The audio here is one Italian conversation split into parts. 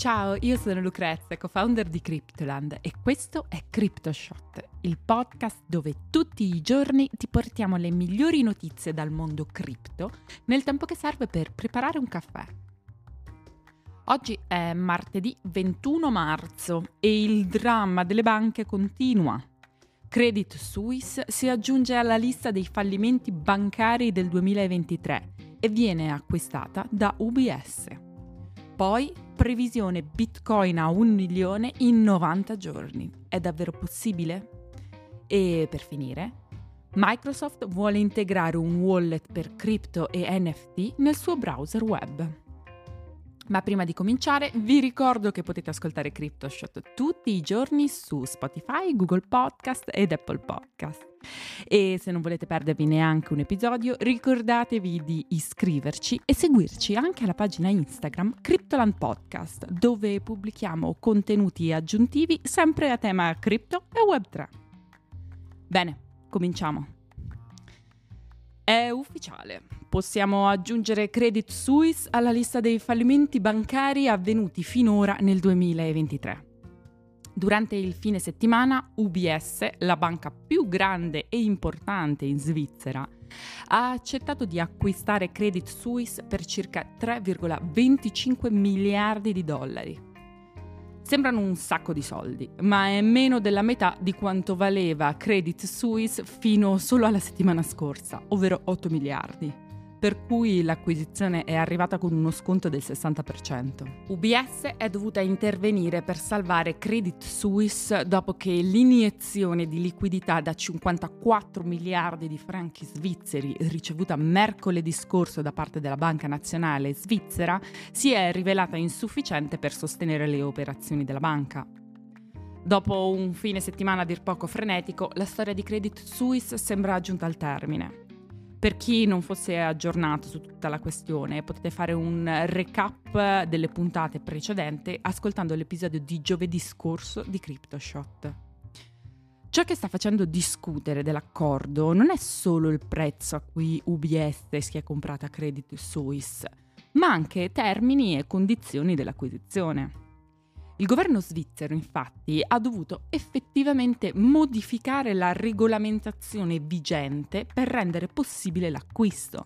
Ciao, io sono Lucrezia, co-founder di Cryptoland e questo è CryptoShot, il podcast dove tutti i giorni ti portiamo le migliori notizie dal mondo cripto nel tempo che serve per preparare un caffè. Oggi è martedì 21 marzo e il dramma delle banche continua. Credit Suisse si aggiunge alla lista dei fallimenti bancari del 2023 e viene acquistata da UBS. Poi previsione Bitcoin a un milione in 90 giorni. È davvero possibile? E per finire, Microsoft vuole integrare un wallet per cripto e NFT nel suo browser web. Ma prima di cominciare vi ricordo che potete ascoltare CryptoShot tutti i giorni su Spotify, Google Podcast ed Apple Podcast. E se non volete perdervi neanche un episodio, ricordatevi di iscriverci e seguirci anche alla pagina Instagram Cryptoland Podcast, dove pubblichiamo contenuti aggiuntivi sempre a tema cripto e Web3. Bene, cominciamo. È ufficiale. Possiamo aggiungere Credit Suisse alla lista dei fallimenti bancari avvenuti finora nel 2023. Durante il fine settimana UBS, la banca più grande e importante in Svizzera, ha accettato di acquistare Credit Suisse per circa 3,25 miliardi di dollari. Sembrano un sacco di soldi, ma è meno della metà di quanto valeva Credit Suisse fino solo alla settimana scorsa, ovvero 8 miliardi per cui l'acquisizione è arrivata con uno sconto del 60%. UBS è dovuta intervenire per salvare Credit Suisse dopo che l'iniezione di liquidità da 54 miliardi di franchi svizzeri ricevuta mercoledì scorso da parte della Banca Nazionale Svizzera si è rivelata insufficiente per sostenere le operazioni della banca. Dopo un fine settimana a dir poco frenetico, la storia di Credit Suisse sembra giunta al termine. Per chi non fosse aggiornato su tutta la questione, potete fare un recap delle puntate precedenti ascoltando l'episodio di giovedì scorso di CryptoShot. Ciò che sta facendo discutere dell'accordo non è solo il prezzo a cui UBS si è comprata Credit Suisse, ma anche termini e condizioni dell'acquisizione. Il governo svizzero infatti ha dovuto effettivamente modificare la regolamentazione vigente per rendere possibile l'acquisto,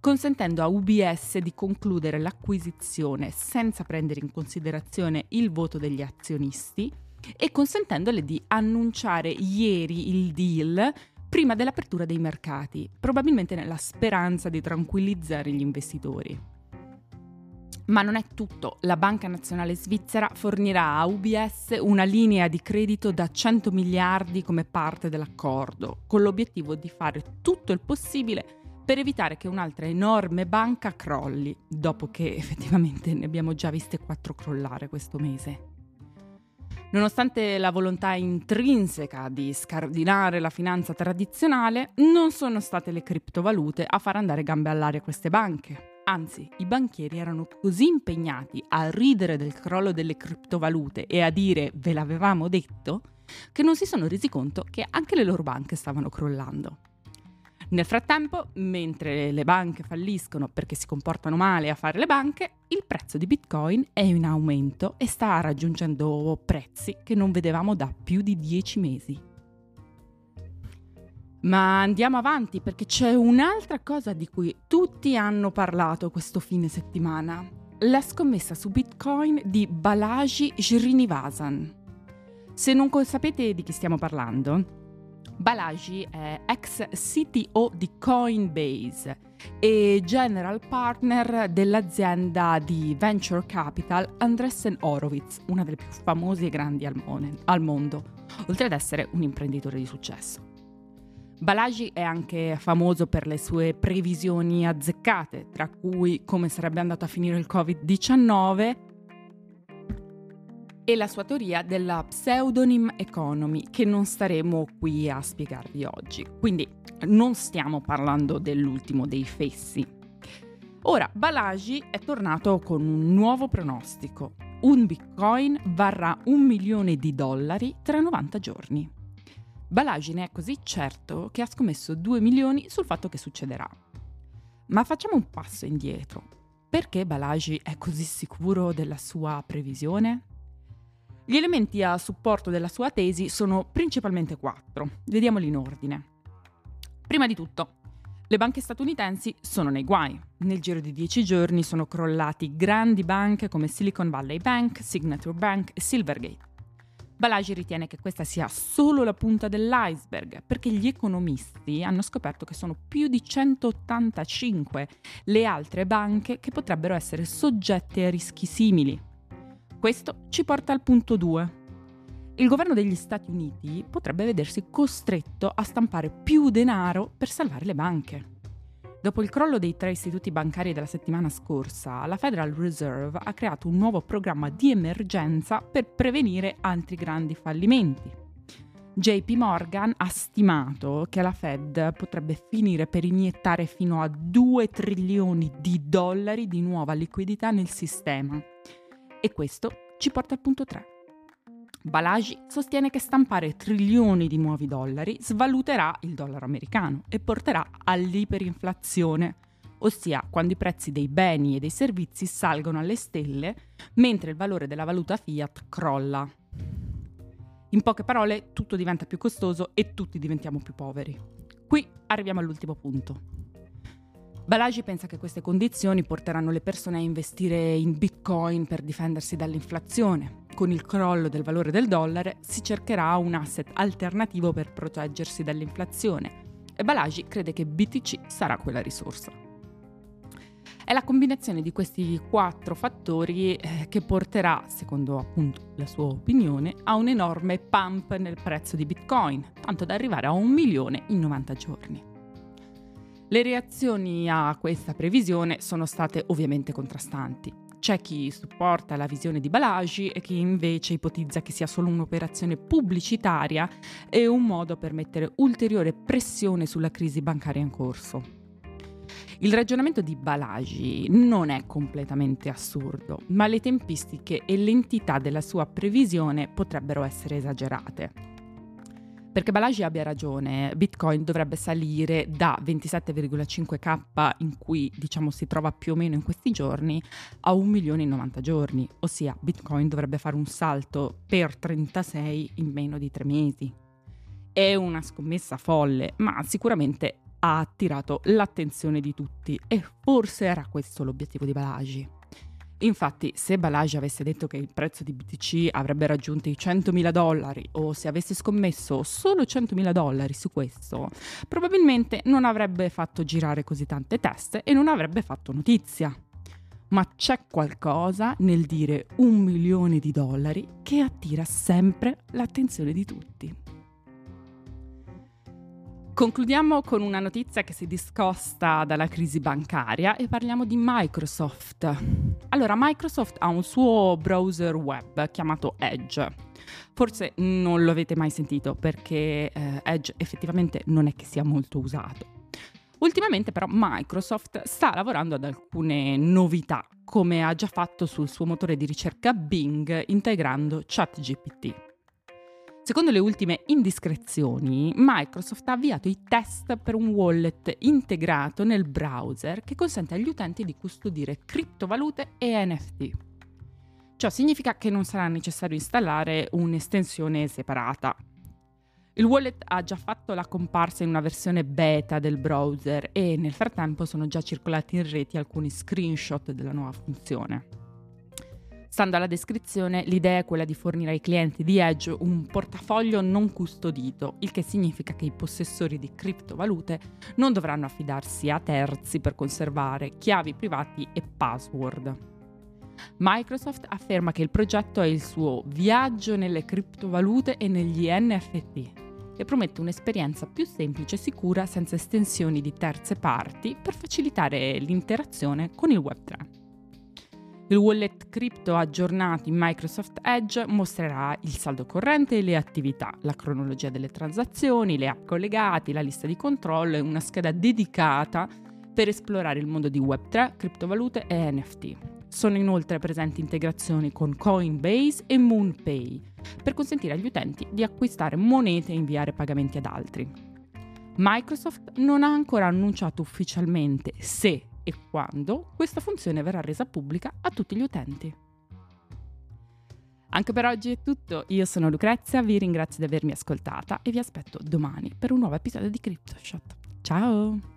consentendo a UBS di concludere l'acquisizione senza prendere in considerazione il voto degli azionisti e consentendole di annunciare ieri il deal prima dell'apertura dei mercati, probabilmente nella speranza di tranquillizzare gli investitori. Ma non è tutto. La Banca Nazionale Svizzera fornirà a UBS una linea di credito da 100 miliardi come parte dell'accordo, con l'obiettivo di fare tutto il possibile per evitare che un'altra enorme banca crolli, dopo che effettivamente ne abbiamo già viste quattro crollare questo mese. Nonostante la volontà intrinseca di scardinare la finanza tradizionale, non sono state le criptovalute a far andare gambe all'aria queste banche. Anzi, i banchieri erano così impegnati a ridere del crollo delle criptovalute e a dire ve l'avevamo detto, che non si sono resi conto che anche le loro banche stavano crollando. Nel frattempo, mentre le banche falliscono perché si comportano male a fare le banche, il prezzo di Bitcoin è in aumento e sta raggiungendo prezzi che non vedevamo da più di 10 mesi. Ma andiamo avanti perché c'è un'altra cosa di cui tutti hanno parlato questo fine settimana. La scommessa su Bitcoin di Balaji Srinivasan. Se non sapete di chi stiamo parlando, Balaji è ex CTO di Coinbase e general partner dell'azienda di venture capital Andressen Horowitz, una delle più famose e grandi al, mondo, oltre ad essere un imprenditore di successo. Balaji è anche famoso per le sue previsioni azzeccate, tra cui come sarebbe andato a finire il Covid-19 e la sua teoria della pseudonym economy, che non staremo qui a spiegarvi oggi. Quindi non stiamo parlando dell'ultimo dei fessi. Ora, Balaji è tornato con un nuovo pronostico. Un bitcoin varrà un milione di dollari tra 90 giorni. Balagine è così certo che ha scommesso 2 milioni sul fatto che succederà. Ma facciamo un passo indietro. perché Balagi è così sicuro della sua previsione? Gli elementi a supporto della sua tesi sono principalmente quattro. Vediamoli in ordine. Prima di tutto, le banche statunitensi sono nei guai. Nel giro di dieci giorni sono crollati grandi banche come Silicon Valley Bank, Signature Bank e Silvergate. Balagi ritiene che questa sia solo la punta dell'iceberg, perché gli economisti hanno scoperto che sono più di 185 le altre banche che potrebbero essere soggette a rischi simili. Questo ci porta al punto 2. Il governo degli Stati Uniti potrebbe vedersi costretto a stampare più denaro per salvare le banche. Dopo il crollo dei tre istituti bancari della settimana scorsa, la Federal Reserve ha creato un nuovo programma di emergenza per prevenire altri grandi fallimenti. JP Morgan ha stimato che la Fed potrebbe finire per iniettare fino a 2 trilioni di dollari di nuova liquidità nel sistema e questo ci porta al punto 3. Balagi sostiene che stampare trilioni di nuovi dollari svaluterà il dollaro americano e porterà all'iperinflazione, ossia quando i prezzi dei beni e dei servizi salgono alle stelle mentre il valore della valuta fiat crolla. In poche parole, tutto diventa più costoso e tutti diventiamo più poveri. Qui arriviamo all'ultimo punto. Balagi pensa che queste condizioni porteranno le persone a investire in bitcoin per difendersi dall'inflazione. Con il crollo del valore del dollaro si cercherà un asset alternativo per proteggersi dall'inflazione e Balagi crede che BTC sarà quella risorsa. È la combinazione di questi quattro fattori eh, che porterà, secondo appunto la sua opinione, a un enorme pump nel prezzo di Bitcoin, tanto da arrivare a un milione in 90 giorni. Le reazioni a questa previsione sono state ovviamente contrastanti. C'è chi supporta la visione di Balagi e chi invece ipotizza che sia solo un'operazione pubblicitaria e un modo per mettere ulteriore pressione sulla crisi bancaria in corso. Il ragionamento di Balagi non è completamente assurdo, ma le tempistiche e l'entità della sua previsione potrebbero essere esagerate. Perché Balagi abbia ragione, Bitcoin dovrebbe salire da 27,5k in cui diciamo si trova più o meno in questi giorni a 1 milione in 90 giorni, ossia Bitcoin dovrebbe fare un salto per 36 in meno di 3 mesi. È una scommessa folle, ma sicuramente ha attirato l'attenzione di tutti e forse era questo l'obiettivo di Balagi. Infatti, se Balage avesse detto che il prezzo di BTC avrebbe raggiunto i 100.000 dollari o se avesse scommesso solo 100.000 dollari su questo, probabilmente non avrebbe fatto girare così tante teste e non avrebbe fatto notizia. Ma c'è qualcosa nel dire un milione di dollari che attira sempre l'attenzione di tutti. Concludiamo con una notizia che si discosta dalla crisi bancaria e parliamo di Microsoft. Allora, Microsoft ha un suo browser web chiamato Edge. Forse non lo avete mai sentito perché eh, Edge effettivamente non è che sia molto usato. Ultimamente però Microsoft sta lavorando ad alcune novità, come ha già fatto sul suo motore di ricerca Bing integrando ChatGPT. Secondo le ultime indiscrezioni, Microsoft ha avviato i test per un wallet integrato nel browser che consente agli utenti di custodire criptovalute e NFT. Ciò significa che non sarà necessario installare un'estensione separata. Il wallet ha già fatto la comparsa in una versione beta del browser e nel frattempo sono già circolati in rete alcuni screenshot della nuova funzione. Stando alla descrizione, l'idea è quella di fornire ai clienti di Edge un portafoglio non custodito, il che significa che i possessori di criptovalute non dovranno affidarsi a terzi per conservare chiavi privati e password. Microsoft afferma che il progetto è il suo viaggio nelle criptovalute e negli NFT e promette un'esperienza più semplice e sicura senza estensioni di terze parti per facilitare l'interazione con il Web3. Il wallet cripto aggiornato in Microsoft Edge mostrerà il saldo corrente e le attività, la cronologia delle transazioni, le app collegate, la lista di controllo e una scheda dedicata per esplorare il mondo di Web3, criptovalute e NFT. Sono inoltre presenti integrazioni con Coinbase e MoonPay per consentire agli utenti di acquistare monete e inviare pagamenti ad altri. Microsoft non ha ancora annunciato ufficialmente se e quando questa funzione verrà resa pubblica a tutti gli utenti. Anche per oggi è tutto, io sono Lucrezia, vi ringrazio di avermi ascoltata e vi aspetto domani per un nuovo episodio di CryptoShot. Ciao!